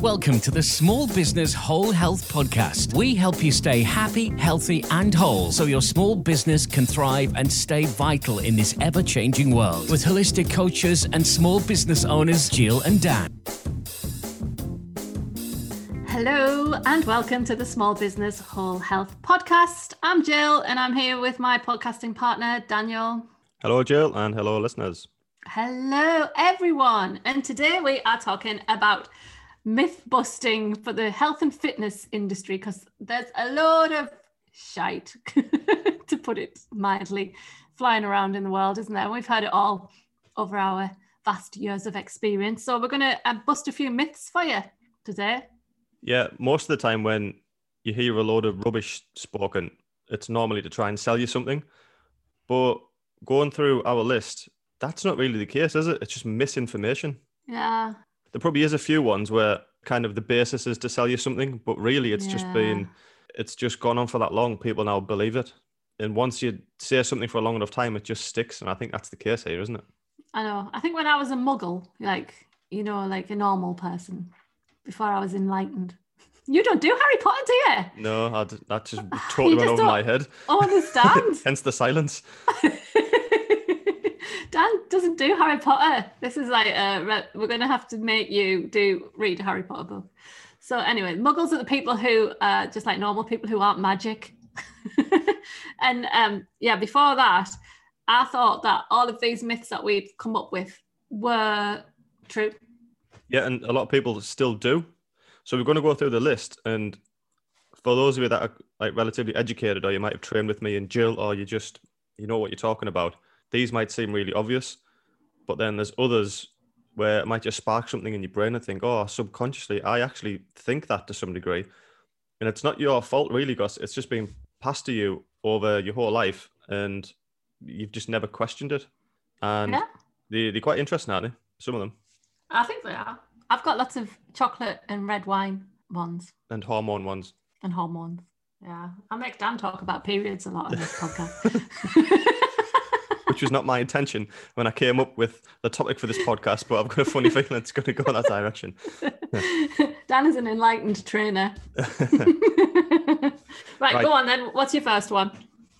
Welcome to the Small Business Whole Health Podcast. We help you stay happy, healthy, and whole so your small business can thrive and stay vital in this ever changing world. With holistic coaches and small business owners, Jill and Dan. Hello, and welcome to the Small Business Whole Health Podcast. I'm Jill, and I'm here with my podcasting partner, Daniel. Hello, Jill, and hello, listeners. Hello, everyone. And today we are talking about myth busting for the health and fitness industry because there's a lot of shite, to put it mildly, flying around in the world, isn't there? We've heard it all over our vast years of experience. So we're going to uh, bust a few myths for you today. Yeah, most of the time when you hear a load of rubbish spoken, it's normally to try and sell you something. But going through our list, that's not really the case, is it? It's just misinformation. Yeah, there probably is a few ones where kind of the basis is to sell you something, but really it's yeah. just been it's just gone on for that long. People now believe it. And once you say something for a long enough time, it just sticks. And I think that's the case here, isn't it? I know. I think when I was a muggle, like, you know, like a normal person, before I was enlightened. You don't do Harry Potter, do you? No, I that just totally went over my head. Oh I understand? Hence the silence. Dan doesn't do Harry Potter. This is like uh, we're going to have to make you do read a Harry Potter book. So anyway, Muggles are the people who uh, just like normal people who aren't magic. and um, yeah, before that, I thought that all of these myths that we've come up with were true. Yeah, and a lot of people still do. So we're going to go through the list, and for those of you that are like relatively educated, or you might have trained with me in Jill, or you just you know what you're talking about, these might seem really obvious, but then there's others where it might just spark something in your brain and think, oh, subconsciously, I actually think that to some degree. And it's not your fault, really, Gus. It's just been passed to you over your whole life and you've just never questioned it. And yeah. they, they're quite interesting, aren't they? Some of them. I think they are. I've got lots of chocolate and red wine ones. And hormone ones. And hormones. Yeah. I make Dan talk about periods a lot on this podcast. which was not my intention when I came up with the topic for this podcast, but I've got a funny feeling it's going to go in that direction. Dan is an enlightened trainer. right, right, go on then. What's your first one?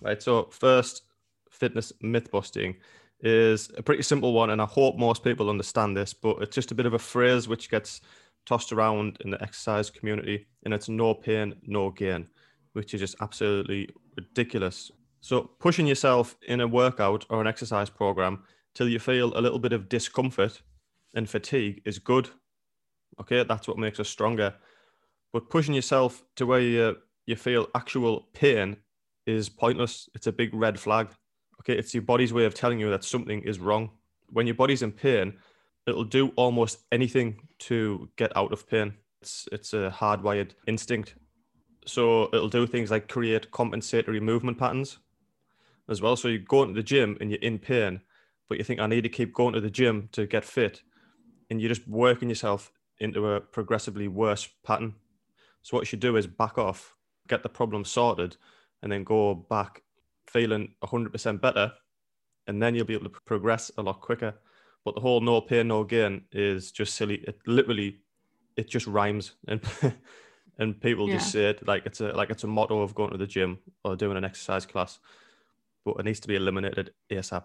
Right, so first fitness myth busting is a pretty simple one, and I hope most people understand this, but it's just a bit of a phrase which gets tossed around in the exercise community, and it's no pain, no gain, which is just absolutely ridiculous. So, pushing yourself in a workout or an exercise program till you feel a little bit of discomfort and fatigue is good. Okay, that's what makes us stronger. But pushing yourself to where you, you feel actual pain is pointless. It's a big red flag. Okay, it's your body's way of telling you that something is wrong. When your body's in pain, it'll do almost anything to get out of pain. It's, it's a hardwired instinct. So it'll do things like create compensatory movement patterns as well. So you go into the gym and you're in pain, but you think I need to keep going to the gym to get fit, and you're just working yourself into a progressively worse pattern. So what you should do is back off, get the problem sorted, and then go back feeling 100% better, and then you'll be able to progress a lot quicker. But the whole no pain, no gain is just silly. It literally, it just rhymes, and and people yeah. just say it like it's a like it's a motto of going to the gym or doing an exercise class but it needs to be eliminated ASAP.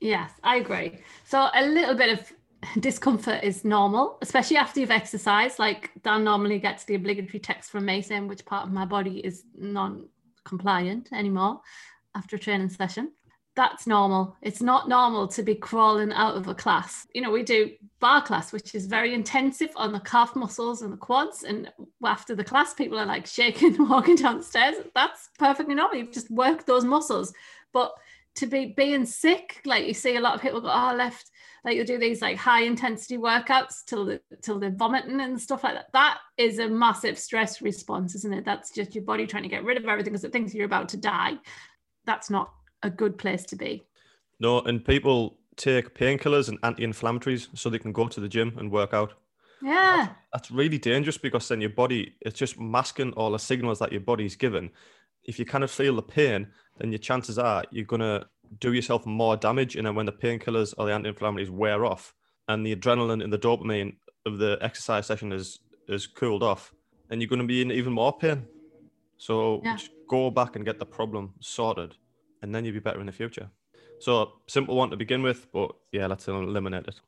Yes, I agree. So a little bit of discomfort is normal, especially after you've exercised. Like Dan normally gets the obligatory text from me saying which part of my body is non-compliant anymore after a training session. That's normal. It's not normal to be crawling out of a class. You know, we do barre class, which is very intensive on the calf muscles and the quads. And after the class, people are like shaking, walking downstairs. That's perfectly normal. You've just worked those muscles. But to be being sick, like you see a lot of people go, oh, left, like you do these like high intensity workouts till the till they're vomiting and stuff like that. That is a massive stress response, isn't it? That's just your body trying to get rid of everything because it thinks you're about to die. That's not a good place to be. No, and people take painkillers and anti-inflammatories so they can go to the gym and work out. Yeah. That's, that's really dangerous because then your body it's just masking all the signals that your body's given. If you kind of feel the pain, then your chances are you're gonna do yourself more damage. And then when the painkillers or the anti-inflammatories wear off and the adrenaline and the dopamine of the exercise session is is cooled off, then you're going to be in even more pain. So Yeah. just go back and get the problem sorted, and then you'll be better in the future. So simple one to begin with, but yeah, let's eliminate it.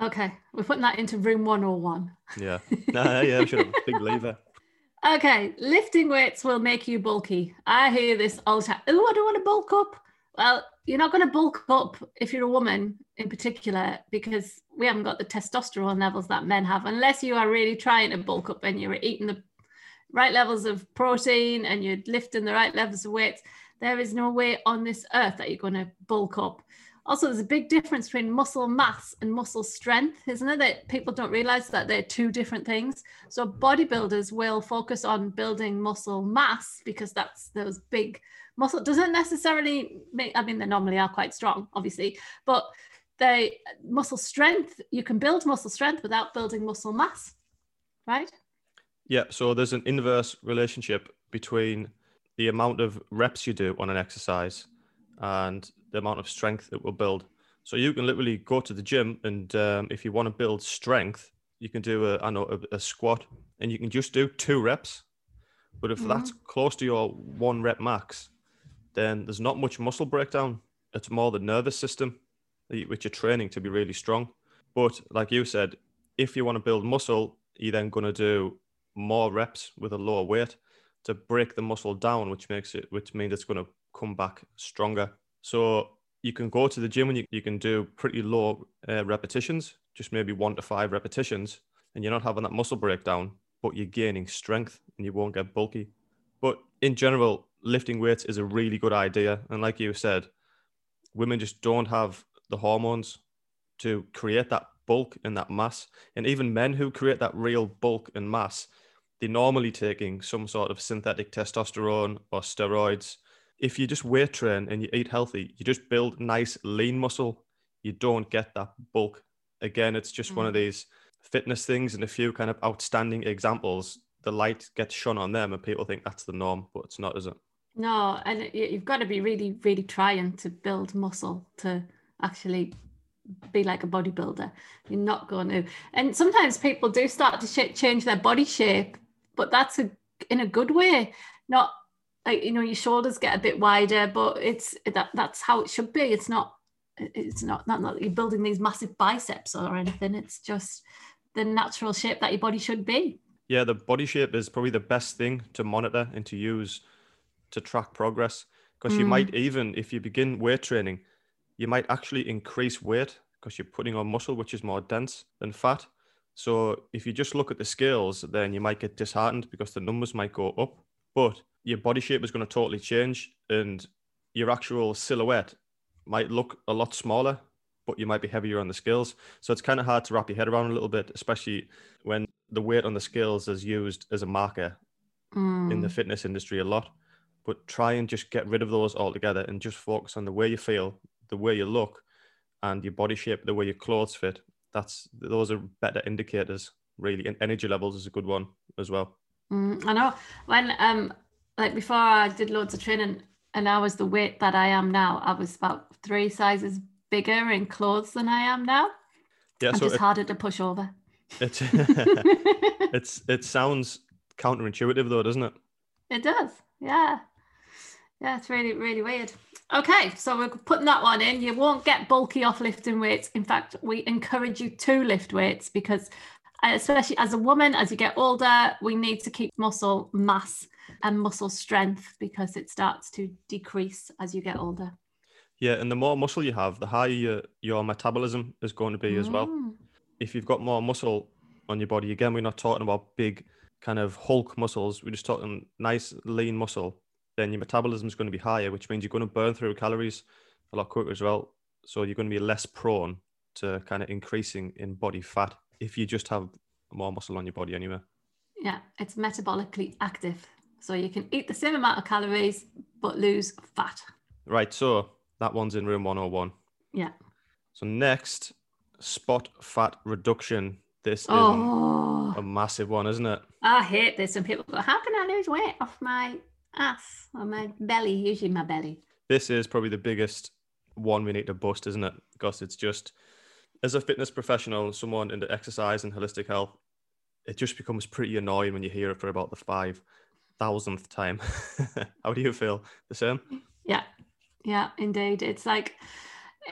Okay, we're putting that into room 101. Yeah, nah, yeah, we should have a big lever. Okay, lifting weights will make you bulky. I hear this all the time. Oh, I don't want to bulk up. Well, you're not going to bulk up if you're a woman in particular because we haven't got the testosterone levels that men have, unless you are really trying to bulk up and you're eating the right levels of protein and you're lifting the right levels of weights. There is no way on this earth that you're going to bulk up. Also, there's a big difference between muscle mass and muscle strength, isn't it? That people don't realize that they're two different things. So, bodybuilders will focus on building muscle mass because that's those big muscle. Doesn't necessarily make, I mean, they normally are quite strong, obviously, but they muscle strength, you can build muscle strength without building muscle mass, right? Yeah, so there's an inverse relationship between the amount of reps you do on an exercise and the amount of strength it will build. So you can literally go to the gym, and um, if you want to build strength, you can do a I know a, a squat, and you can just do two reps. But if that's close to your one rep max, then there's not much muscle breakdown. It's more the nervous system which you're training to be really strong. But like you said, if you want to build muscle, you're then going to do more reps with a lower weight to break the muscle down, which makes it, which means it's going to come back stronger. So you can go to the gym and you, you can do pretty low uh, repetitions, just maybe one to five repetitions, and you're not having that muscle breakdown, but you're gaining strength and you won't get bulky. But in general, lifting weights is a really good idea. And like you said, women just don't have the hormones to create that bulk and that mass. And even men who create that real bulk and mass, they're normally taking some sort of synthetic testosterone or steroids. If you just weight train and you eat healthy, you just build nice lean muscle. You don't get that bulk. Again, it's just one of mm. these fitness things and a few kind of outstanding examples. The light gets shone on them and people think that's the norm, but it's not, is it? No, and you've got to be really, really trying to build muscle to actually be like a bodybuilder. You're not going to. And sometimes people do start to sh- change their body shape, but that's a, in a good way. Not like you know your shoulders get a bit wider, but it's that that's how it should be. It's not. It's not not, not that you're building these massive biceps or anything. It's just the natural shape that your body should be. Yeah, the body shape is probably the best thing to monitor and to use to track progress. Because you Mm. might even, if you begin weight training, you might actually increase weight because you're putting on muscle, which is more dense than fat. So if you just look at the scales, then you might get disheartened because the numbers might go up, but your body shape is going to totally change and your actual silhouette might look a lot smaller, but you might be heavier on the scales. So it's kind of hard to wrap your head around a little bit, especially when the weight on the scales is used as a marker in the Mm. fitness industry a lot. But try and just get rid of those altogether and just focus on the way you feel, the way you look, and your body shape, the way your clothes fit. That's those are better indicators, really. And energy levels is a good one as well. Mm, I know when um like before I did loads of training and I was the weight that I am now, I was about three sizes bigger in clothes than I am now. Yeah, I'm so just it, harder to push over. it, it's it sounds counterintuitive though, doesn't it? It does, yeah. Yeah, it's really, really weird. Okay, so we're putting that one in. You won't get bulky off lifting weights. In fact, we encourage you to lift weights because, uh, especially as a woman, as you get older, we need to keep muscle mass and muscle strength because it starts to decrease as you get older. Yeah, and the more muscle you have, the higher your, your metabolism is going to be as well. Mm. if you've got more muscle on your body, again, we're not talking about big kind of Hulk muscles. We're just talking nice lean muscle. Then your metabolism is going to be higher, which means you're going to burn through calories a lot quicker as well. So you're going to be less prone to kind of increasing in body fat if you just have more muscle on your body anyway. Yeah, it's metabolically active. So you can eat the same amount of calories but lose fat. Right. So that one's in room 101. Yeah. So next, spot fat reduction. This is Oh, a massive one, isn't it? I hate this when people go, How can I lose weight off my ass or my belly? Usually my belly. this is probably the biggest one we need to bust, isn't it? Because it's just as a fitness professional, someone into exercise and holistic health, it just becomes pretty annoying when you hear it for about the five thousandth time. How do you feel? The same? Yeah, yeah, indeed. It's like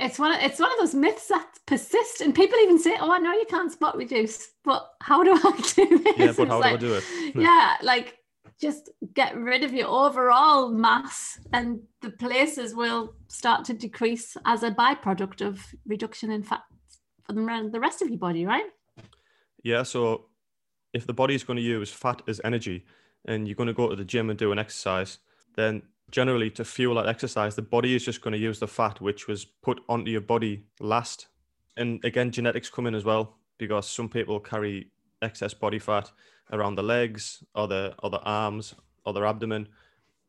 it's one of, it's one of those myths that persist, and people even say, "Oh, I know you can't spot reduce, but how do I do this?" Yeah, but how like, do I do it? yeah, like just get rid of your overall mass, and the places will start to decrease as a byproduct of reduction in fat for the rest of your body, right? Yeah. So if the body is going to use fat as energy, and you're going to go to the gym and do an exercise, then generally to fuel that exercise, the body is just going to use the fat which was put onto your body last. And again, genetics come in as well because some people carry excess body fat around the legs or the arms or abdomen.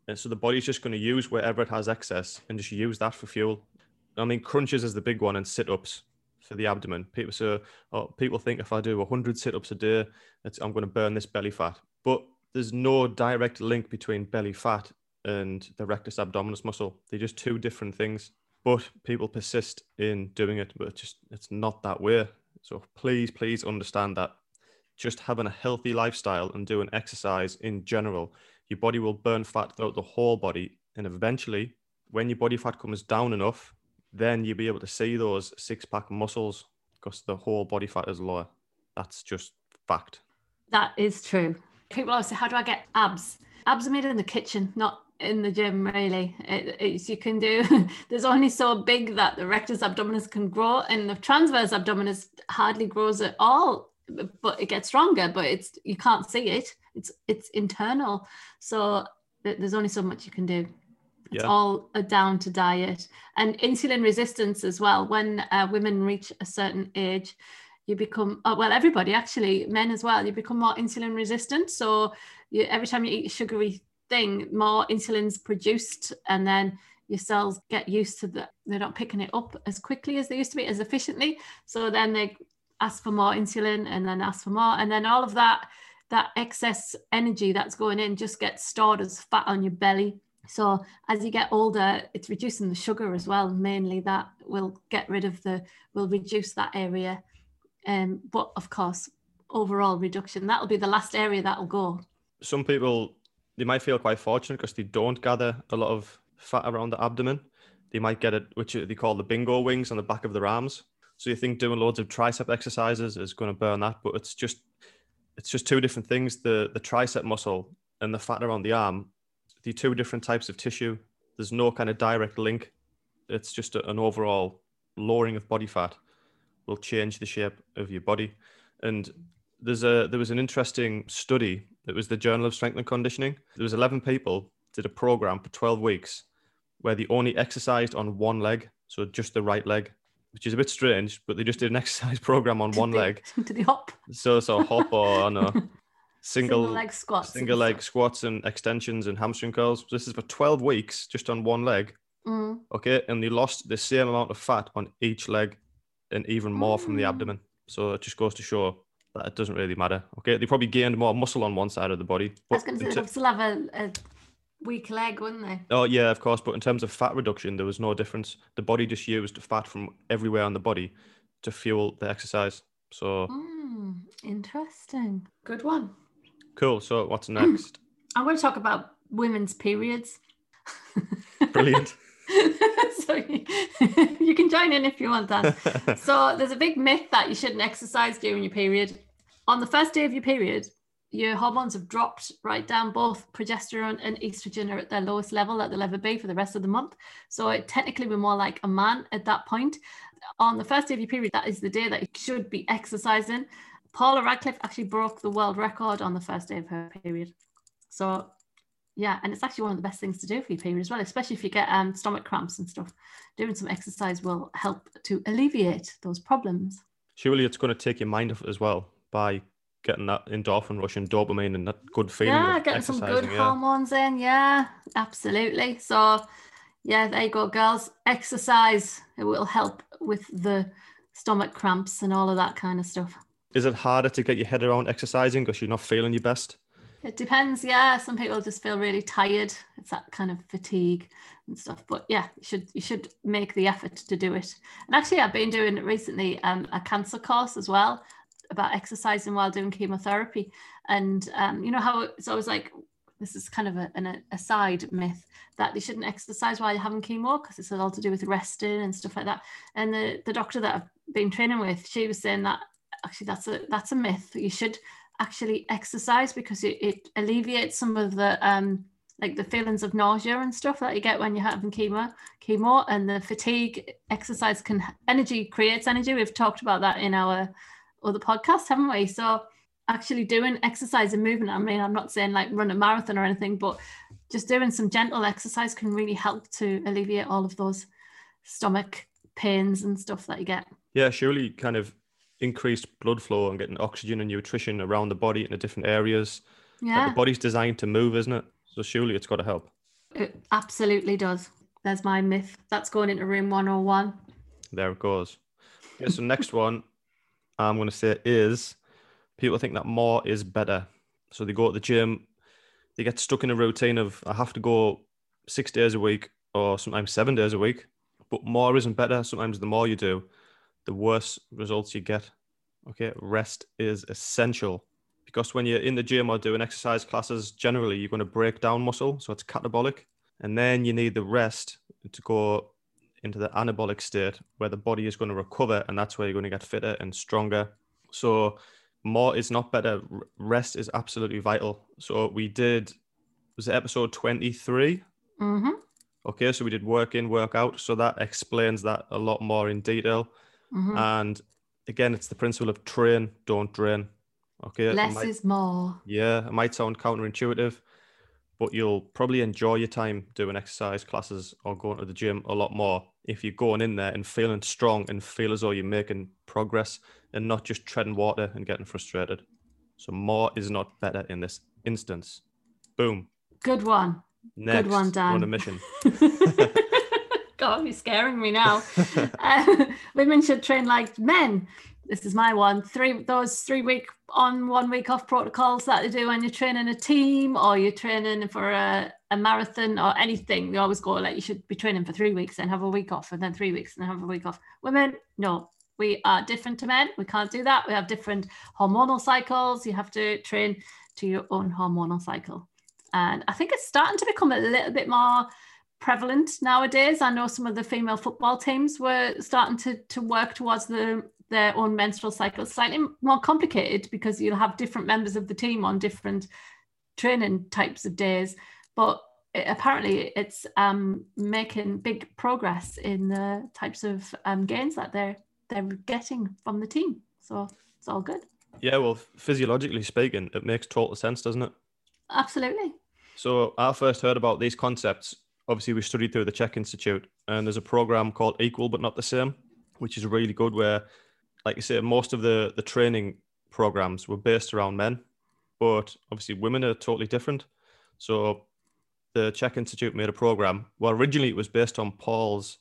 And so the body's just going to use wherever it has excess and just use that for fuel. I mean, crunches is the big one and sit-ups for the abdomen. People say, oh, people think if I do 100 sit-ups a day, I'm going to burn this belly fat. But there's no direct link between belly fat and the rectus abdominis muscle. They're just two different things. But people persist in doing it, but it's just it's not that way. So please, please understand that just having a healthy lifestyle and doing exercise in general, your body will burn fat throughout the whole body. And eventually, when your body fat comes down enough, then you'll be able to see those six pack muscles because the whole body fat is lower. That's just fact. That is true. People always say, How do I get abs? Abs are made in the kitchen, not in the gym really it, it's you can do there's only so big that the rectus abdominis can grow and the transverse abdominis hardly grows at all but it gets stronger but it's you can't see it it's it's internal so there's only so much you can do it's yeah. all down to diet and insulin resistance as well when uh, women reach a certain age you become oh, well everybody actually men as well you become more insulin resistant so you, every time you eat sugary thing, more insulin's produced, and then your cells get used to that. They're not picking it up as quickly as they used to be, as efficiently. So then they ask for more insulin, and then ask for more, and then all of that that excess energy that's going in just gets stored as fat on your belly. So as you get older, it's reducing the sugar as well. Mainly that will get rid of the will reduce that area. Um, but of course, overall reduction that'll be the last area that'll go. Some people they might feel quite fortunate because they don't gather a lot of fat around the abdomen. They might get it, which they call the bingo wings on the back of their arms. So you think doing loads of tricep exercises is going to burn that, but it's just it's just two different things. The the tricep muscle and the fat around the arm, the two different types of tissue. There's no kind of direct link. It's just a, an overall lowering of body fat will change the shape of your body. And there's a there was an interesting study it was the Journal of Strength and Conditioning. There was 11 people did a program for 12 weeks where they only exercised on one leg, so just the right leg, which is a bit strange, but they just did an exercise program on one they, leg. To the hop. So so hop or I know single, single leg squats. Single leg squats and extensions and hamstring curls. This is for 12 weeks just on one leg. Mm. Okay, and they lost the same amount of fat on each leg and even more mm. from the mm. abdomen. So it just goes to show that it doesn't really matter. Okay, they probably gained more muscle on one side of the body. I was going to say they'd still have a, a weak leg, wouldn't they? Oh yeah, of course. But in terms of fat reduction, there was no difference. The body just used fat from everywhere on the body to fuel the exercise. So mm, interesting. Good one. Cool. So what's next? I'm going to talk about women's periods. Brilliant. so you, you, can join in if you want that. so there's a big myth that you shouldn't exercise during your period on the first day of your period, your hormones have dropped right down. Both progesterone and estrogen are at their lowest level that they'll ever be for the rest of the month. So it technically be more like a man at that point. On the first day of your period, that is the day that you should be exercising. Paula Radcliffe actually broke the world record on the first day of her period. So yeah, and it's actually one of the best things to do for your period as well, especially if you get um, stomach cramps and stuff. Doing some exercise will help to alleviate those problems. Surely it's going to take your mind off as well by getting that endorphin rush and dopamine and that good feeling. Yeah, getting some good yeah. hormones in. Yeah, absolutely. So, yeah, there you go, girls. Exercise. It will help with the stomach cramps and all of that kind of stuff. Is it harder to get your head around exercising because you're not feeling your best? It depends. Yeah, some people just feel really tired. It's that kind of fatigue and stuff. But yeah, you should you should make the effort to do it. And actually, I've been doing recently um, a cancer course as well about exercising while doing chemotherapy, and um, you know how it's always like this is kind of a, an aside myth that they shouldn't exercise while you're having chemo because it's all to do with resting and stuff like that. And the, the doctor that I've been training with, she was saying that actually that's a that's a myth. You should actually exercise because it, it alleviates some of the um like the feelings of nausea and stuff that you get when you're having chemo chemo and the fatigue exercise can energy creates energy we've talked about that in our other podcast haven't we so actually doing exercise and movement. I mean, I'm not saying like run a marathon or anything, but just doing some gentle exercise can really help to alleviate all of those stomach pains and stuff that you get. Yeah, surely kind of increased blood flow and getting oxygen and nutrition around the body in the different areas. Yeah. Like the body's designed to move, isn't it? So surely it's got to help. It absolutely does. There's my myth. That's going into room 101. There it goes. Okay, so next one I'm going to say is people think that more is better. So they go to the gym, they get stuck in a routine of I have to go six days a week or sometimes seven days a week. But more isn't better. Sometimes the more you do, the worse results you get. Okay, rest is essential because when you're in the gym or doing exercise classes, generally you're going to break down muscle, so it's catabolic, and then you need the rest to go into the anabolic state where the body is going to recover, and that's where you're going to get fitter and stronger. So more is not better. Rest is absolutely vital. So we did was it episode 23? Mm-hmm. Okay, so we did work in, work out. So that explains that a lot more in detail. Mm-hmm. And again, it's the principle of train, don't drain. Okay. Less might, is more. Yeah, it might sound counterintuitive, but you'll probably enjoy your time doing exercise classes or going to the gym a lot more if you're going in there and feeling strong and feel as though you're making progress and not just treading water and getting frustrated. So more is not better in this instance. Boom. Good one. Next, Good one, Dan. on a mission. God, you're scaring me now. uh, women should train like men. This is my one. Three those three week on, one week off protocols that they do when you're training a team or you're training for a, a marathon or anything. They always go like you should be training for three weeks and have a week off, and then three weeks and have a week off. Women, no, we are different to men. We can't do that. We have different hormonal cycles. You have to train to your own hormonal cycle. And I think it's starting to become a little bit more prevalent nowadays. I know some of the female football teams were starting to, to work towards the, their own menstrual cycle. Slightly more complicated because you'll have different members of the team on different training types of days. But it, apparently, it's um, making big progress in the types of um, gains that they're they're getting from the team. So it's all good. Yeah, well, physiologically speaking, it makes total sense, doesn't it? Absolutely. So I first heard about these concepts. Obviously, we studied through the CHEK Institute, and there's a program called Equal but Not the Same, which is really good. Where, like you say, most of the the training programs were based around men, but obviously women are totally different. So the CHEK Institute made a program. Well, originally it was based on Paul's.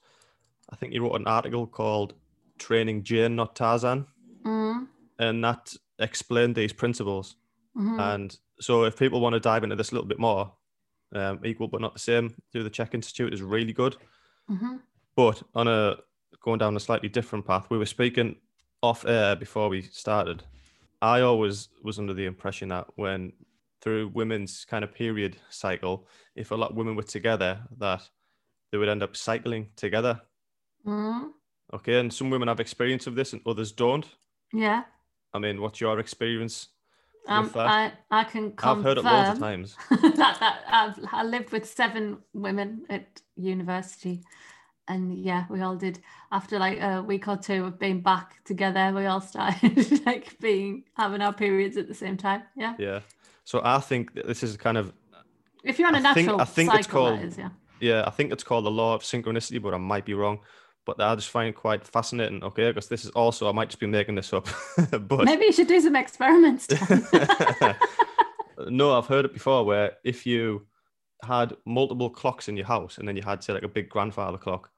I think he wrote an article called training Jane, not Tarzan. Mm. And that explained these principles. Mm-hmm. And so, if people want to dive into this a little bit more, um, equal but not the same, through the CHEK Institute is really good. Mm-hmm. But on a going down a slightly different path, we were speaking off air before we started. I always was under the impression that when through women's kind of period cycle, if a lot of women were together, that they would end up cycling together. Mm-hmm. Okay, and some women have experience of this and others don't. Yeah. I mean, what's your experience? Um. I, I can confirm I've heard it loads of times. that, that I've, I lived with seven women at university. And yeah, we all did. After like a week or two of being back together, we all started like being having our periods at the same time. Yeah. Yeah. So I think this is kind of If you're on a I think- natural I think cycle, it's called- is, yeah. yeah, I think it's called the law of synchronicity, but I might be wrong. But I just find it quite fascinating. Okay, because this is also I might just be making this up, but Maybe you should do some experiments. No, I've heard it before where if you had multiple clocks in your house and then you had say like a big grandfather clock,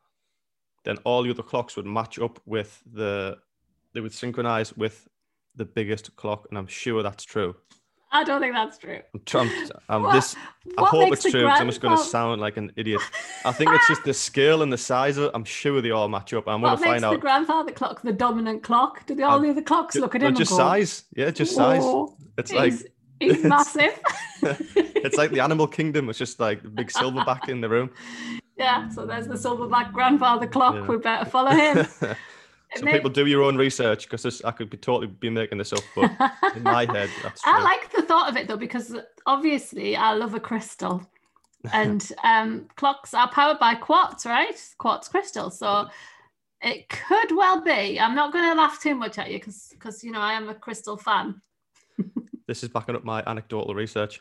then all the other clocks would match up with the they would synchronize with the biggest clock, and I'm sure that's true. I don't think that's true. I'm trying. I'm What- this. I hope it's true. 'cause I'm just going to sound like an idiot. I think it's just the scale and the size of it. I'm sure they all match up. I'm going to find the grandfather clock the dominant clock? Do the, all Um, the other clocks look at him just go, size. Yeah, just size. "Whoa, It's like he's, he's massive. it's like the animal kingdom. It's just like the big silverback in the room. Yeah, so there's the silverback grandfather clock. Yeah. We better follow him. May- people do your own research because I could be totally be making this up, but in my head, that's true. I like the thought of it though, because obviously I love a crystal. And um, clocks are powered by quartz, right? Quartz crystal. So it could well be. I'm not going to laugh too much at you because, because you know, I am a crystal fan. This is backing up my anecdotal research.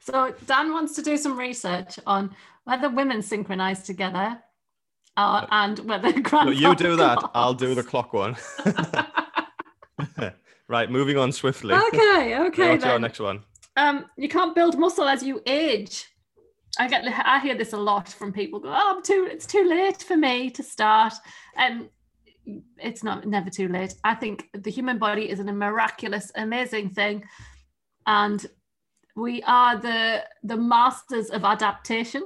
So Dan wants to do some research on whether women synchronize together, uh, and whether you do that. I'll do the clock one. right, moving on swiftly. Okay, okay. What's your then. next one? um, you can't build muscle as you age. I get, I hear this a lot from people. Go, oh, I'm too, it's too late for me to start, and it's not never too late. I think the human body is a miraculous, amazing thing, and we are the the masters of adaptation,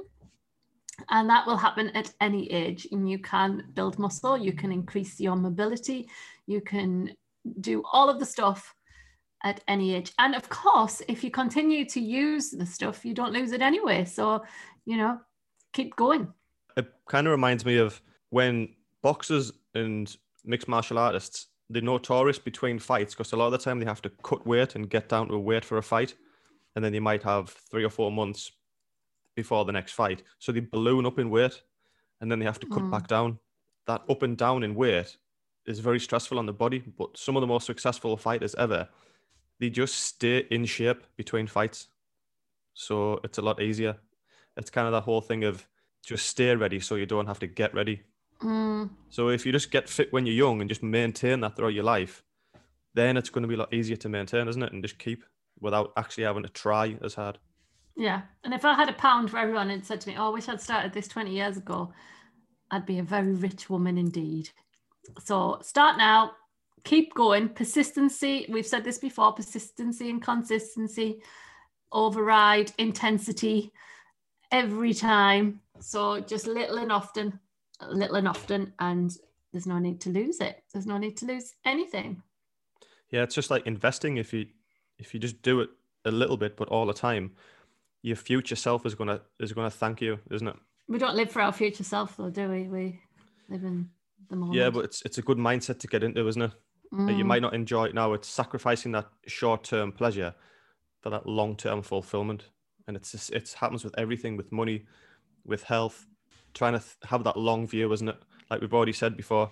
and that will happen at any age. And you can build muscle, you can increase your mobility, you can do all of the stuff at any age. And of course, if you continue to use the stuff, you don't lose it anyway. So, you know, keep going. It kind of reminds me of when boxers and mixed martial artists they're notorious between fights because a lot of the time they have to cut weight and get down to a weight for a fight, and then they might have three or four months before the next fight, so they balloon up in weight, and then they have to cut Mm. back down. That up and down in weight is very stressful on the body. But some of the most successful fighters ever, they just stay in shape between fights, so it's a lot easier. It's kind of that whole thing of just stay ready so you don't have to get ready. Mm, So if you just get fit when you're young and just maintain that throughout your life, then it's going to be a lot easier to maintain, isn't it? And just keep without actually having to try as hard. yeah. And if I had a pound for everyone and said to me, Oh, I wish I'd started this 20 years ago, I'd be a very rich woman indeed. So start now, keep going. Persistency, we've said this before persistency and consistency override intensity every time. So just little and often, little and often, and there's no need to lose it. There's no need to lose anything. Yeah, it's just like investing. If you if you just do it a little bit but all the time, your future self is gonna is gonna thank you, isn't it? We don't live for our future self, though, do we? We live in the moment. Yeah, but it's it's a good mindset to get into, isn't it? Like, You Mm, might not enjoy it now. It's sacrificing that short term pleasure for that long term fulfillment, and it's just, it happens with everything, with money, with health. Trying to th- have that long view, isn't it? Like we've already said before,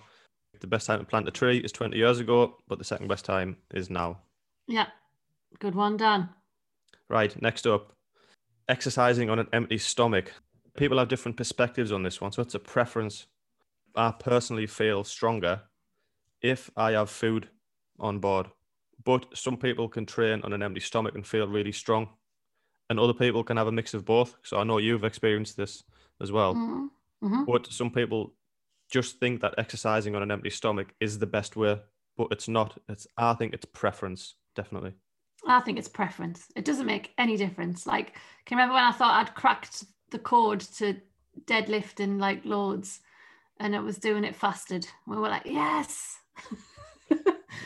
the best time to plant a tree is 20 years ago, but the second best time is now. yeah, good one, Dan. Right, next up, exercising on an empty stomach. People have different perspectives on this one, so it's a preference. I personally feel stronger if I have food on board, but some people can train on an empty stomach and feel really strong, and other people can have a mix of both. So I know you've experienced this as well, Mhm, mhm. but some people just think that exercising on an empty stomach is the best way, but it's not. It's I think it's preference, definitely. I think it's preference. It doesn't make any difference. Like, can you remember when I thought I'd cracked the code to deadlift in like loads and it was doing it fasted? We were like, yes.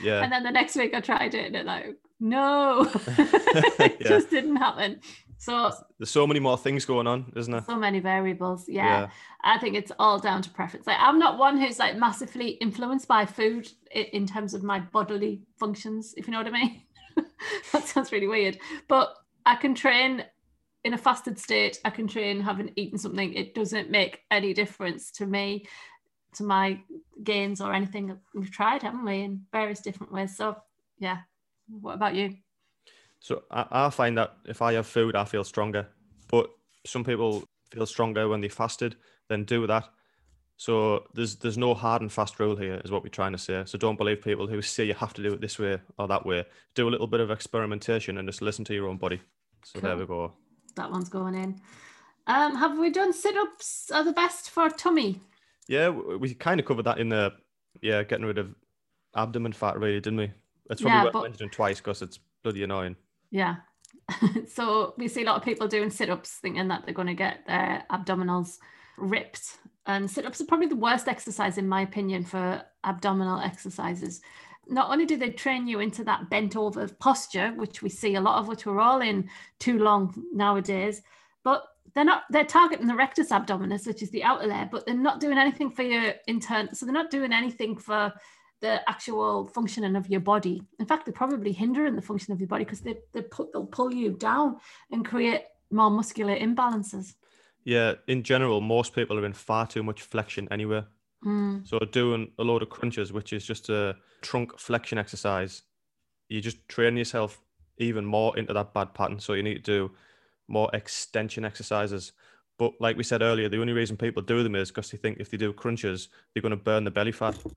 Yeah. And then the next week I tried it and it like, no, it Yeah. just didn't happen. So, There's so many more things going on, isn't there? so many variables. Yeah. I think it's all down to preference. Like, I'm not one who's like massively influenced by food in terms of my bodily functions, if you know what I mean. that sounds really weird, but I can train in a fasted state. I can train having eaten something. It doesn't make any difference to me, to my gains or anything. We've tried, haven't we, in various different ways. So, yeah. What about you? So I, I find that if I have food, I feel stronger. But some people feel stronger when they fasted, then do that. So there's there's no hard and fast rule here, is what we're trying to say. So don't believe people who say you have to do it this way or that way. Do a little bit of experimentation and just listen to your own body. So there we go. That one's going in. Um, have we done sit ups are the best for tummy? Yeah, w- we kind of covered that in the yeah getting rid of abdomen fat, really, didn't we? It's probably Yeah, worth but- mentioning twice because it's bloody annoying. Yeah. so we see a lot of people doing sit-ups thinking that they're going to get their abdominals ripped and sit-ups are probably the worst exercise in my opinion for abdominal exercises not only do they train you into that bent over posture which we see a lot of which we're all in too long nowadays but they're not they're targeting the rectus abdominis which is the outer layer but they're not doing anything for your internal so they're not doing anything for the actual functioning of your body. In fact, they're probably hindering the function of your body because they, they put, they'll pull you down and create more muscular imbalances. Yeah, in general, most people are in far too much flexion anyway. Mm. So doing a load of crunches, which is just a trunk flexion exercise, you just train yourself even more into that bad pattern. So you need to do more extension exercises. But like we said earlier, the only reason people do them is because they think if they do crunches, they're going to burn the belly fat. But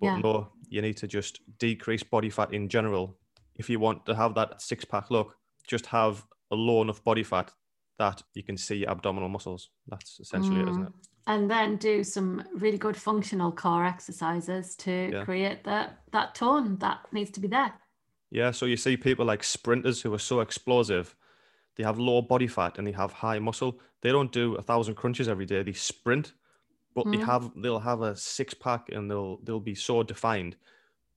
Yeah. no, you need to just decrease body fat in general. If you want to have that six pack look, just have a low enough body fat that you can see your abdominal muscles. That's essentially it, isn't Mm. it? And then do some really good functional core exercises to Yeah. create that that tone that needs to be there. Yeah. So you see people like sprinters who are so explosive, they have low body fat and they have high muscle. They don't do a thousand crunches every day. They sprint, but they Mhm. have they'll have a six pack and they'll they'll be so defined.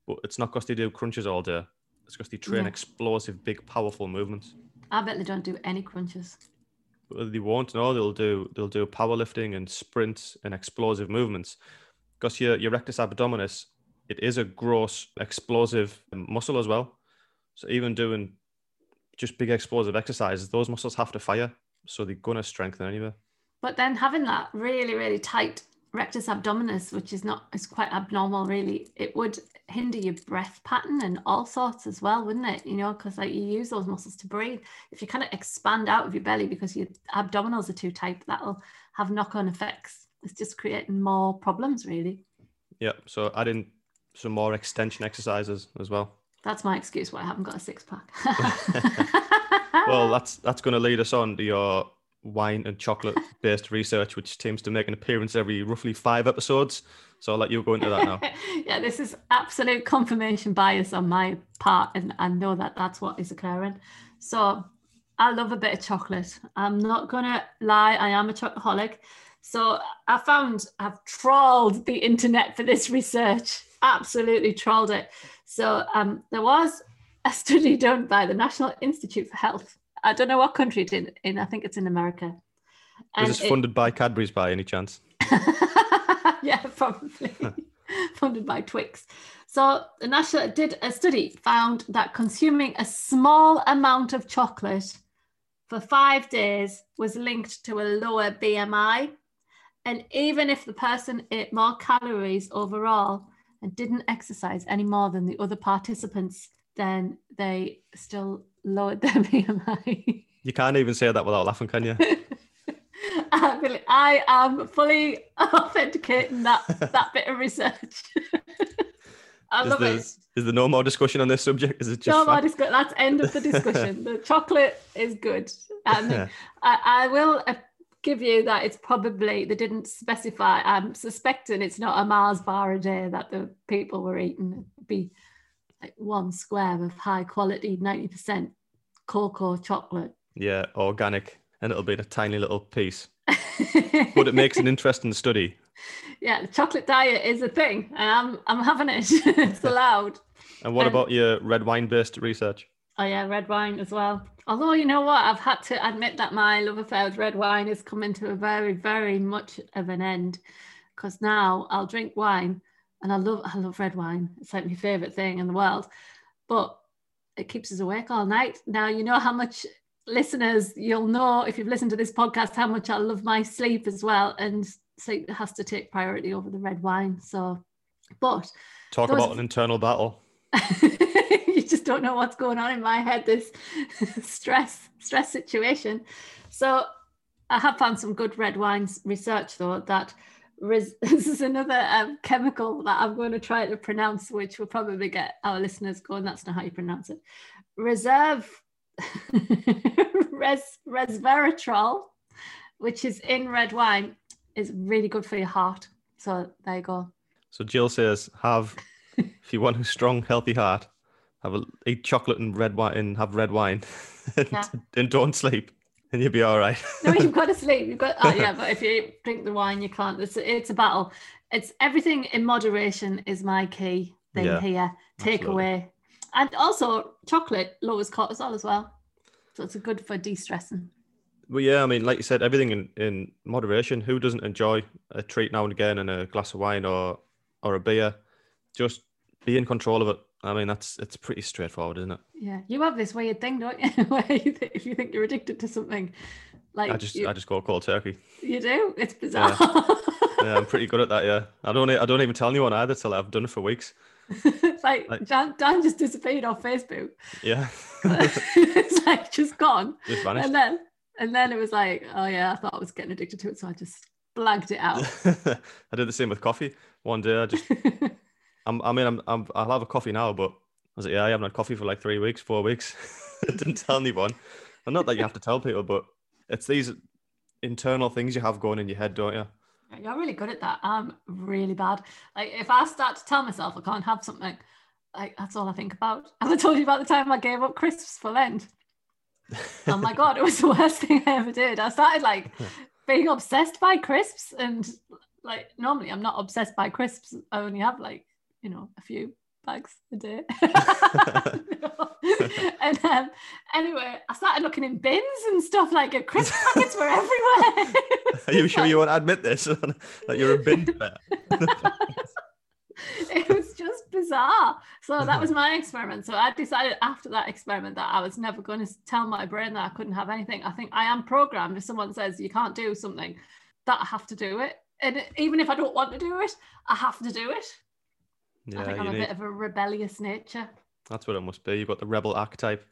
But it's not because they do crunches all day. It's because they train Yeah. explosive, big, powerful movements. I bet they don't do any crunches. They won't know. They'll do they'll do powerlifting and sprints and explosive movements. Because your your rectus abdominis it is a gross explosive muscle as well. So even doing just big explosive exercises those muscles have to fire. So they're gonna strengthen anyway. But then having that really, really tight rectus abdominis, which is not is quite abnormal, really, it would hinder your breath pattern and all sorts as well, wouldn't it? You know, because like you use those muscles to breathe. If you kind of expand out of your belly because your abdominals are too tight, that'll have knock-on effects. It's just creating more problems, really. yeah so add in some more extension exercises as well That's my excuse why I haven't got a six pack. well that's that's going to lead us on to your wine and chocolate based research which seems to make an appearance every roughly five episodes so i'll let you go into that now yeah, this is absolute confirmation bias on my part, and I know that that's what is occurring. So I love a bit of chocolate. I'm not gonna lie, I am a chocoholic. So I found I've trawled the internet for this research, absolutely trawled it. So um, there was a study done by the National Institute for Health. I don't know what country it's in, in I think it's in America. was this it- funded by cadbury's by any chance yeah, probably funded by Twix. So the national did a study found that consuming a small amount of chocolate for five days was linked to a lower BMI. And even if the person ate more calories overall and didn't exercise any more than the other participants, then they still lowered their BMI. You can't even say that without laughing, can you? I, I am fully authenticating that that bit of research. I Is love there, it. is there no more discussion on this subject? Is it just No more fact? discuss- That's end of the discussion. the chocolate is good. And I, I will uh, give you that it's probably they didn't specify. I'm suspecting it's not a Mars bar a day that the people were eating. It'd be like one square of high quality, ninety percent cocoa chocolate. yeah, organic, and it'll be a tiny little piece. But it makes an interesting study. yeah, the chocolate diet is a thing, and I'm I'm having it. it's allowed. And what Um, about your red wine based research? Oh yeah, red wine as well. Although you know what, I've had to admit that my love affair with red wine is coming to a very, very much of an end. Because now I'll drink wine, and I love I love red wine. It's like my favorite thing in the world. But it keeps us awake all night. Now you know how much listeners you'll know if you've listened to this podcast how much I love my sleep as well, and sleep has to take priority over the red wine. So, but Talk those- about an internal battle. you just don't know what's going on in my head this stress stress situation so i have found some good red wines research though that res- this is another um, chemical that i'm going to try to pronounce which will probably get our listeners going that's not how you pronounce it reserve res- resveratrol which is in red wine is really good for your heart so there you go So Jill says, have if you want a strong, healthy heart, have a, eat chocolate and red wine and have red wine, and, Yeah. and don't sleep, and you'll be all right. No, you've got to sleep. You've got oh, yeah, but if you drink the wine, you can't. It's it's a battle. It's everything in moderation is my key thing Yeah, here. Take absolutely. away, and also chocolate lowers cortisol as well, so it's good for de-stressing. Well, yeah, I mean, like you said, everything in, in moderation. Who doesn't enjoy a treat now and again and a glass of wine or or a beer? Just be in control of it. I mean, that's it's pretty straightforward, isn't it? Yeah, you have this weird thing, don't you? You th- if you think you're addicted to something, like I just you, I just go cold turkey. you do. It's bizarre. Yeah, I'm pretty good at that. Yeah, I don't I don't even tell anyone either till I've done it for weeks. It's like, Like- Dan, Dan just disappeared off Facebook. Yeah, it's like just gone. just vanished. And then and then it was like, oh yeah, I thought I was getting addicted to it, so I just blagged it out. I did the same with coffee. One day, I just I'm, I mean, I'm, I'm I'll have a coffee now, but I was like, yeah, I haven't had coffee for like three weeks, four weeks. I didn't tell anyone. And not that you have to tell people, but it's these internal things you have going in your head, don't you? You're really good at that. I'm really bad. Like if I start to tell myself I can't have something, like that's all I think about. Have I told you about the time I gave up crisps for Lent? oh my god, it was the worst thing I ever did. I started like being obsessed by crisps, and like normally I'm not obsessed by crisps. I only have like you know a few bags a day. And um, anyway, I started looking in bins and stuff like uh, crisp packets were everywhere. Are you sure you won't admit this? that you're a bin player? it was just bizarre. So that was my experiment. So I decided after that experiment that I was never going to tell my brain that I couldn't have anything. I think I am programmed. If someone says you can't do something, that I have to do it. And even if I don't want to do it, I have to do it. I think I'm a need, bit of a rebellious nature. that's what it must be. You've got the rebel archetype.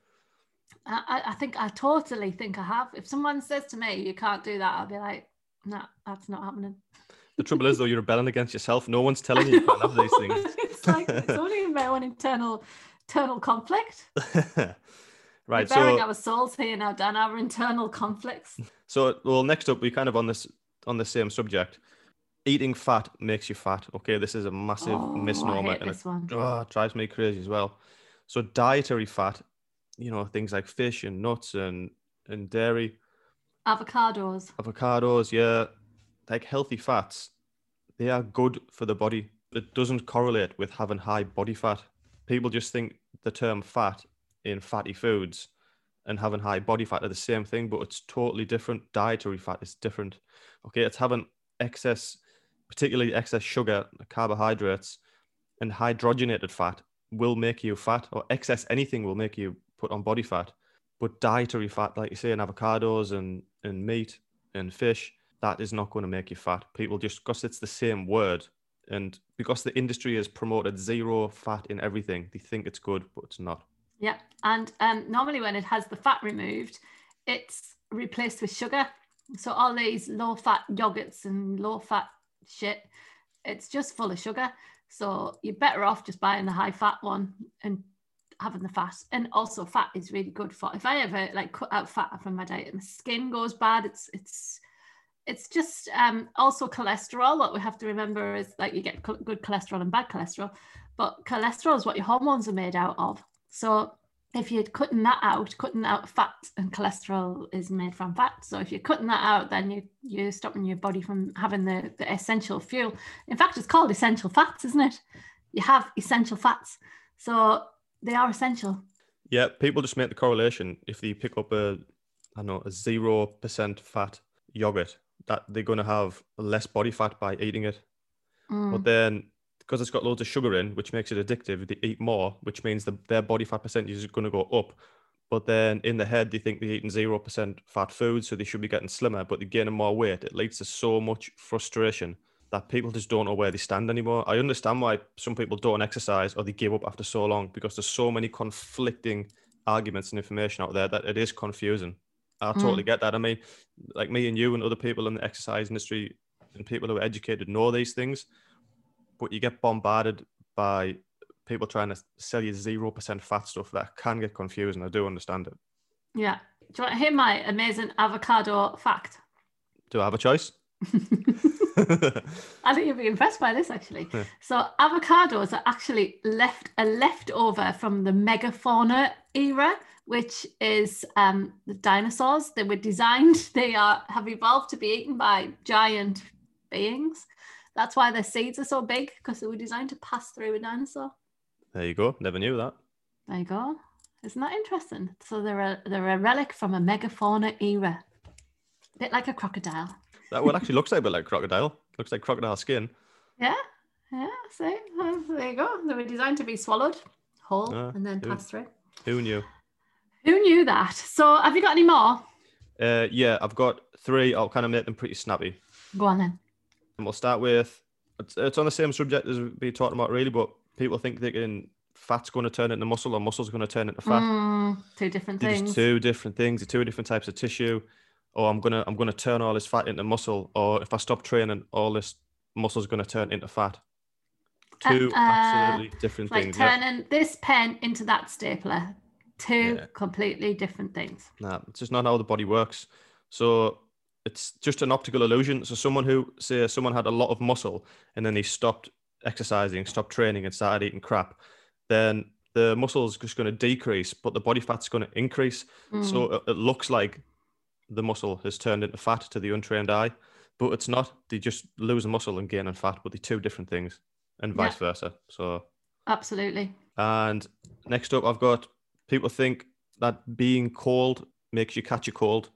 I, I- think I totally think I have. If someone says to me, you can't do that, I'll be like, no, that's not happening. The trouble is, though, you're rebelling against yourself. No one's telling you you can't have these things. it's like it's only my own internal internal conflict. right. We're bearing So, our souls here now, Dan. Our internal conflicts. so well, next up, we kind of on this on the same subject. Eating fat makes you fat. Okay, this is a massive Oh, misnomer, and it oh, drives me crazy as well. So dietary fat, you know, things like fish and nuts and and dairy, Avocados. avocados, yeah, like healthy fats, they are good for the body. It doesn't correlate with having high body fat. People just think the term fat in fatty foods and having high body fat are the same thing, but it's totally different. Dietary fat is different. Okay, it's having excess, particularly excess sugar, carbohydrates, and hydrogenated fat will make you fat, or excess anything will make you put on body fat. But dietary fat, like you say, in avocados and, and meat and fish, that is not going to make you fat. People just because it's the same word and because the industry has promoted zero fat in everything, they think it's good, but it's not. Yeah. And um, normally when it has the fat removed, it's replaced with sugar. So all these low fat yogurts and low fat shit, it's just full of sugar. So you're better off just buying the high fat one and having the fat. And also fat is really good for if I ever like cut out fat from my diet, my skin goes bad. It's it's it's just um, also cholesterol. What we have to remember is like you get good cholesterol and bad cholesterol, but cholesterol is what your hormones are made out of. So if you're cutting that out, cutting out fat and cholesterol is made from fat. So if you're cutting that out, then you you're stopping your body from having the, the essential fuel. In fact, it's called essential fats, isn't it? You have essential fats. So they are essential. Yeah, people just make the correlation if they pick up a, I don't know, a zero percent fat yogurt, that they're going to have less body fat by eating it. Mm. But then, because it's got loads of sugar in, which makes it addictive, they eat more, which means the, their body fat percentage is going to go up. But then in the head, they think they're eating zero percent fat food, so they should be getting slimmer, but they're gaining more weight. It leads to so much frustration that people just don't know where they stand anymore. I understand why some people don't exercise or they give up after so long because there's so many conflicting arguments and information out there that it is confusing. I hmm. totally get that. I mean, like me and you and other people in the exercise industry and people who are educated know these things, but you get bombarded by people trying to sell you zero percent fat stuff that can get confusing. I do understand it. Yeah. Do you want to hear my amazing avocado fact? Do I have a choice? I think you'll be impressed by this actually. Yeah. So avocados are actually left a leftover from the megafauna era, which is um, the dinosaurs. They were designed. They are have evolved to be eaten by giant beings. That's why their seeds are so big because they were designed to pass through a dinosaur. there you go. Never knew that. There you go. Isn't that interesting? So they're a they're a relic from a megafauna era, a bit like a crocodile. That one actually looks like a bit like crocodile. Looks like crocodile skin. Yeah, yeah. See, uh, there you go. They were designed to be swallowed whole Ah, and then good. passed through. Who knew? Who knew that? So, have you got any more? Uh, yeah, I've got three. I'll kind of make them pretty snappy. Go on then. And we'll start with it's, it's on the same subject as we've been talking about, really, but people think they can fat's going to turn into muscle or muscle's going to turn into fat. Mm, two different They're things. two different things, two different types of tissue. Or I'm gonna I'm gonna turn all this fat into muscle, or if I stop training, all this muscle's gonna turn into fat. Uh, Two uh, absolutely different It's like things. yeah. turning this pen into that stapler. Two Yeah. completely different things. Nah, it's just not how the body works. So it's just an optical illusion. So someone who say someone had a lot of muscle and then they stopped exercising, stopped training, and started eating crap, then the muscle is just going to decrease, but the body fat's going to increase. Mm. So it, it looks like the muscle has turned into fat to the untrained eye, but it's not. They just lose muscle and gain in fat, but they're two different things, and Yeah. vice versa. So Absolutely. and next up, I've got people think that being cold makes you catch a cold.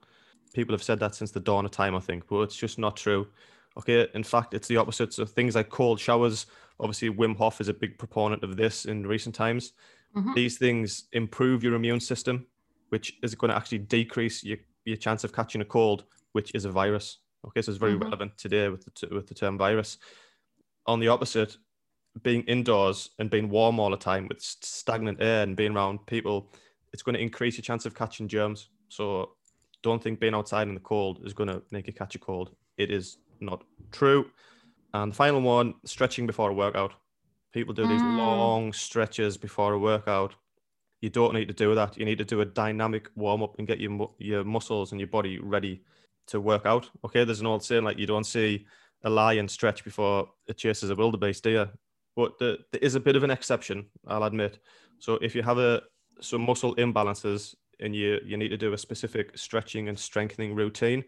People have said that since the dawn of time, I think, but it's just not true. Okay, in fact, it's the opposite. So things like cold showers, obviously, Wim Hof is a big proponent of this in recent times. Mhm. These things improve your immune system, which is going to actually decrease your, your chance of catching a cold, which is a virus. Okay, so it's very Mhm. relevant today with the, with the term virus. On the opposite, being indoors and being warm all the time with stagnant air and being around people, it's going to increase your chance of catching germs. So don't think being outside in the cold is going to make you catch a cold. It is not true. And the final one, stretching before a workout. People do these Mm. long stretches before a workout. You don't need to do that. You need to do a dynamic warm up and get your your muscles and your body ready to work out. Okay, there's an old saying like you don't see a lion stretch before it chases a wildebeest, do you? But the, there is a bit of an exception, I'll admit. So if you have a some muscle imbalances and you you need to do a specific stretching and strengthening routine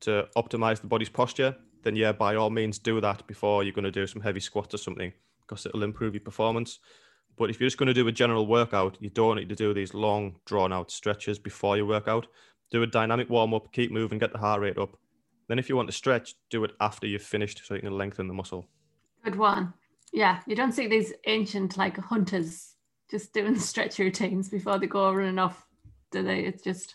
to optimize the body's posture, then yeah, by all means do that before you're going to do some heavy squats or something because it'll improve your performance. But if you're just going to do a general workout, you don't need to do these long, drawn out stretches before your workout. Do a dynamic warm up, keep moving, get the heart rate up. Then, if you want to stretch, do it after you've finished so you can lengthen the muscle. Good one. Yeah, you don't see these ancient like hunters just doing stretch routines before they go running off, do they? It's just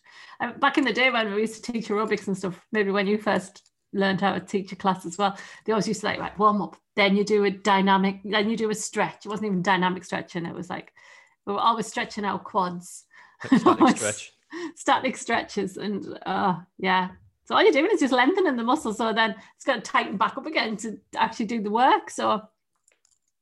back in the day when we used to teach aerobics and stuff. Maybe when you first learned how to teach a class as well, they always used to like right warm up, then you do a dynamic, then you do a stretch. It wasn't even dynamic stretching. It was like we were always stretching our quads, Static stretch. static stretches, and uh, yeah. So all you're doing is just lengthening the muscle, so then it's going to tighten back up again to actually do the work. So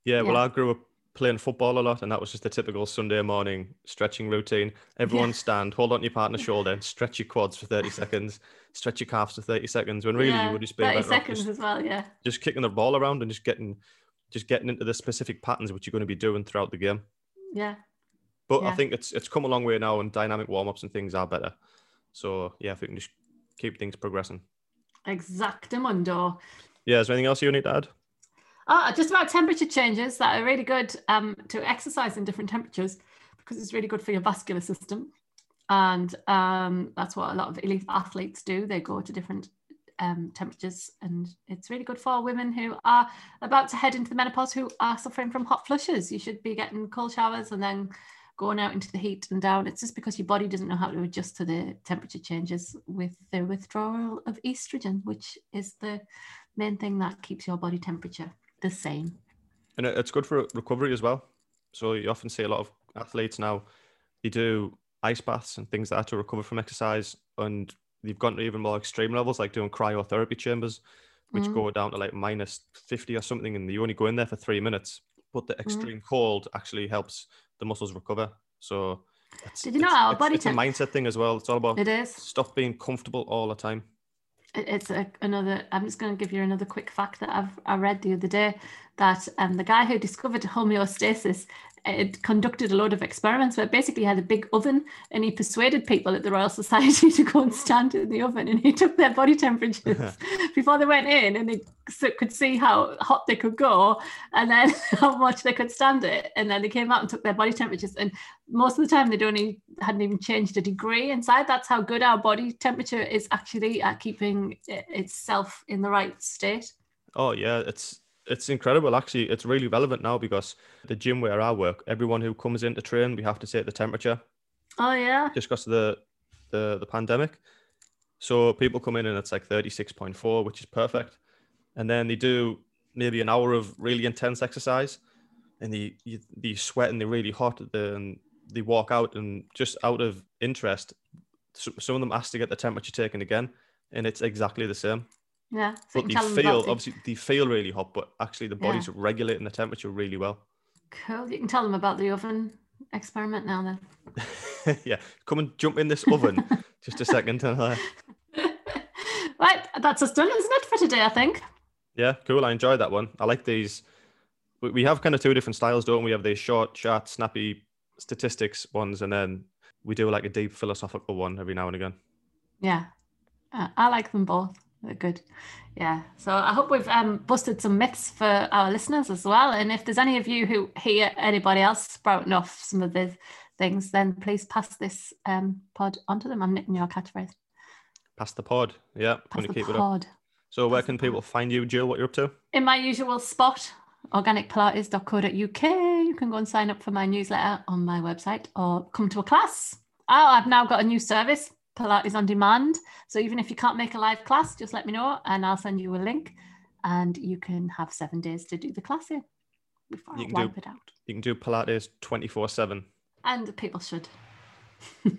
Yeah, well, I grew up playing football a lot, and that was just a typical Sunday morning stretching routine. Everyone Yeah. stand, hold on to your partner's shoulder, stretch your quads for 30 seconds, stretch your calves for 30 seconds, when really yeah, you would just be 30 seconds just, as well. Yeah. just kicking the ball around and just getting just getting into the specific patterns which you're going to be doing throughout the game. Yeah. But I think it's it's come a long way now, and dynamic warm ups and things are better. So yeah, if we can just keep things progressing. Exactamundo. Yeah, is there anything else you need to add? Oh, just about temperature changes that are really good um, to exercise in different temperatures because it's really good for your vascular system. And um, that's what a lot of elite athletes do. They go to different um, temperatures, and it's really good for women who are about to head into the menopause who are suffering from hot flushes. You should be getting cold showers and then going out into the heat and down. It's just because your body doesn't know how to adjust to the temperature changes with the withdrawal of estrogen, which is the main thing that keeps your body temperature the same. And it's good for recovery as well. So you often see a lot of athletes now, they do ice baths and things like that to recover from exercise. And they've gone to even more extreme levels, like doing cryotherapy chambers, which Mm. go down to like minus 50 or something. And you only go in there for three minutes. But the extreme cold actually helps the muscles recover. So it's, Did you know it's- our it's- body it's a mindset thing as well. It's all about It is. stop being comfortable all the time. It's a, another i'm just going to give you another quick fact that i've i read the other day that um, the guy who discovered homeostasis had conducted a load of experiments where basically had a big oven and he persuaded people at the Royal Society to go and stand in the oven and he took their body temperatures before they went in and they could see how hot they could go and then how much they could stand it. And then they came out and took their body temperatures. And most of the time they don't even, hadn't even changed a degree inside. That's how good our body temperature is actually at keeping itself in the right state. Oh yeah it's it's incredible actually. It's really relevant now because the gym where i work everyone who comes in to train we have to take the temperature oh yeah. just because of the, the the pandemic. So people come in and it's like 36.4 which is perfect. And then they do maybe an hour of really intense exercise and they they sweat and they're really hot and they walk out and just out of interest some of them ask to get the temperature taken again and it's exactly the same yeah. So but they feel obviously they feel really hot, but actually the body's yeah. regulating the temperature really well. Cool. You can tell them about the oven experiment now then. yeah. Come and jump in this oven. Just a second. right, that's us done, isn't it, for today, I think? Yeah, cool. I enjoyed that one. I like these. We have kind of two different styles, don't we? We have these short, sharp, snappy statistics ones, and then we do like a deep philosophical one every now and again. Yeah, uh, I like them both. Good. Yeah. So I hope we've um, busted some myths for our listeners as well. And if there's any of you who hear anybody else sprouting off some of the things, then please pass this um, pod onto them. I'm nicking your catchphrase. Pass the pod. Yeah. Pass the keep pod. It up. So where can people find you, Jill? What you're up to? In my usual spot, organicpilates.co.uk. You can go and sign up for my newsletter on my website or come to a class. Oh, I've now got a new service Pilates on demand. So even if you can't make a live class, just let me know and I'll send you a link and you can have seven days to do the class in before you I wipe do, it out. You can do Pilates 24 7. And people should.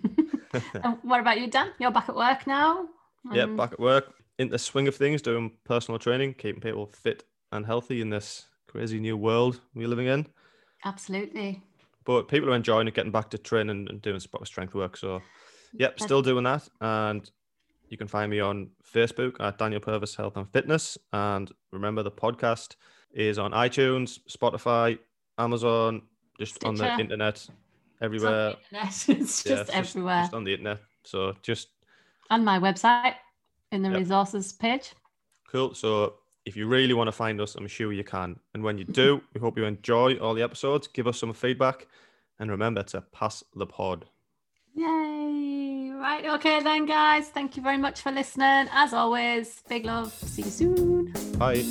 what about you, Dan? You're back at work now? Yeah, back at work. In the swing of things, doing personal training, keeping people fit and healthy in this crazy new world we're living in. Absolutely. But people are enjoying it, getting back to training and doing some proper strength work. So Yep, still doing that. And you can find me on Facebook at Daniel Purvis Health and Fitness. And remember, the podcast is on iTunes, Spotify, Amazon, just Stitcher. on the internet, everywhere. It's, internet. it's just yeah, it's everywhere. Just, just, on the internet. So just. On my website in the yep. resources page. Cool. So if you really want to find us, I'm sure you can. And when you do, we hope you enjoy all the episodes. Give us some feedback. And remember to pass the pod. Yay. Right. Okay, then, guys. Thank you very much for listening. As always, big love. See you soon. Bye.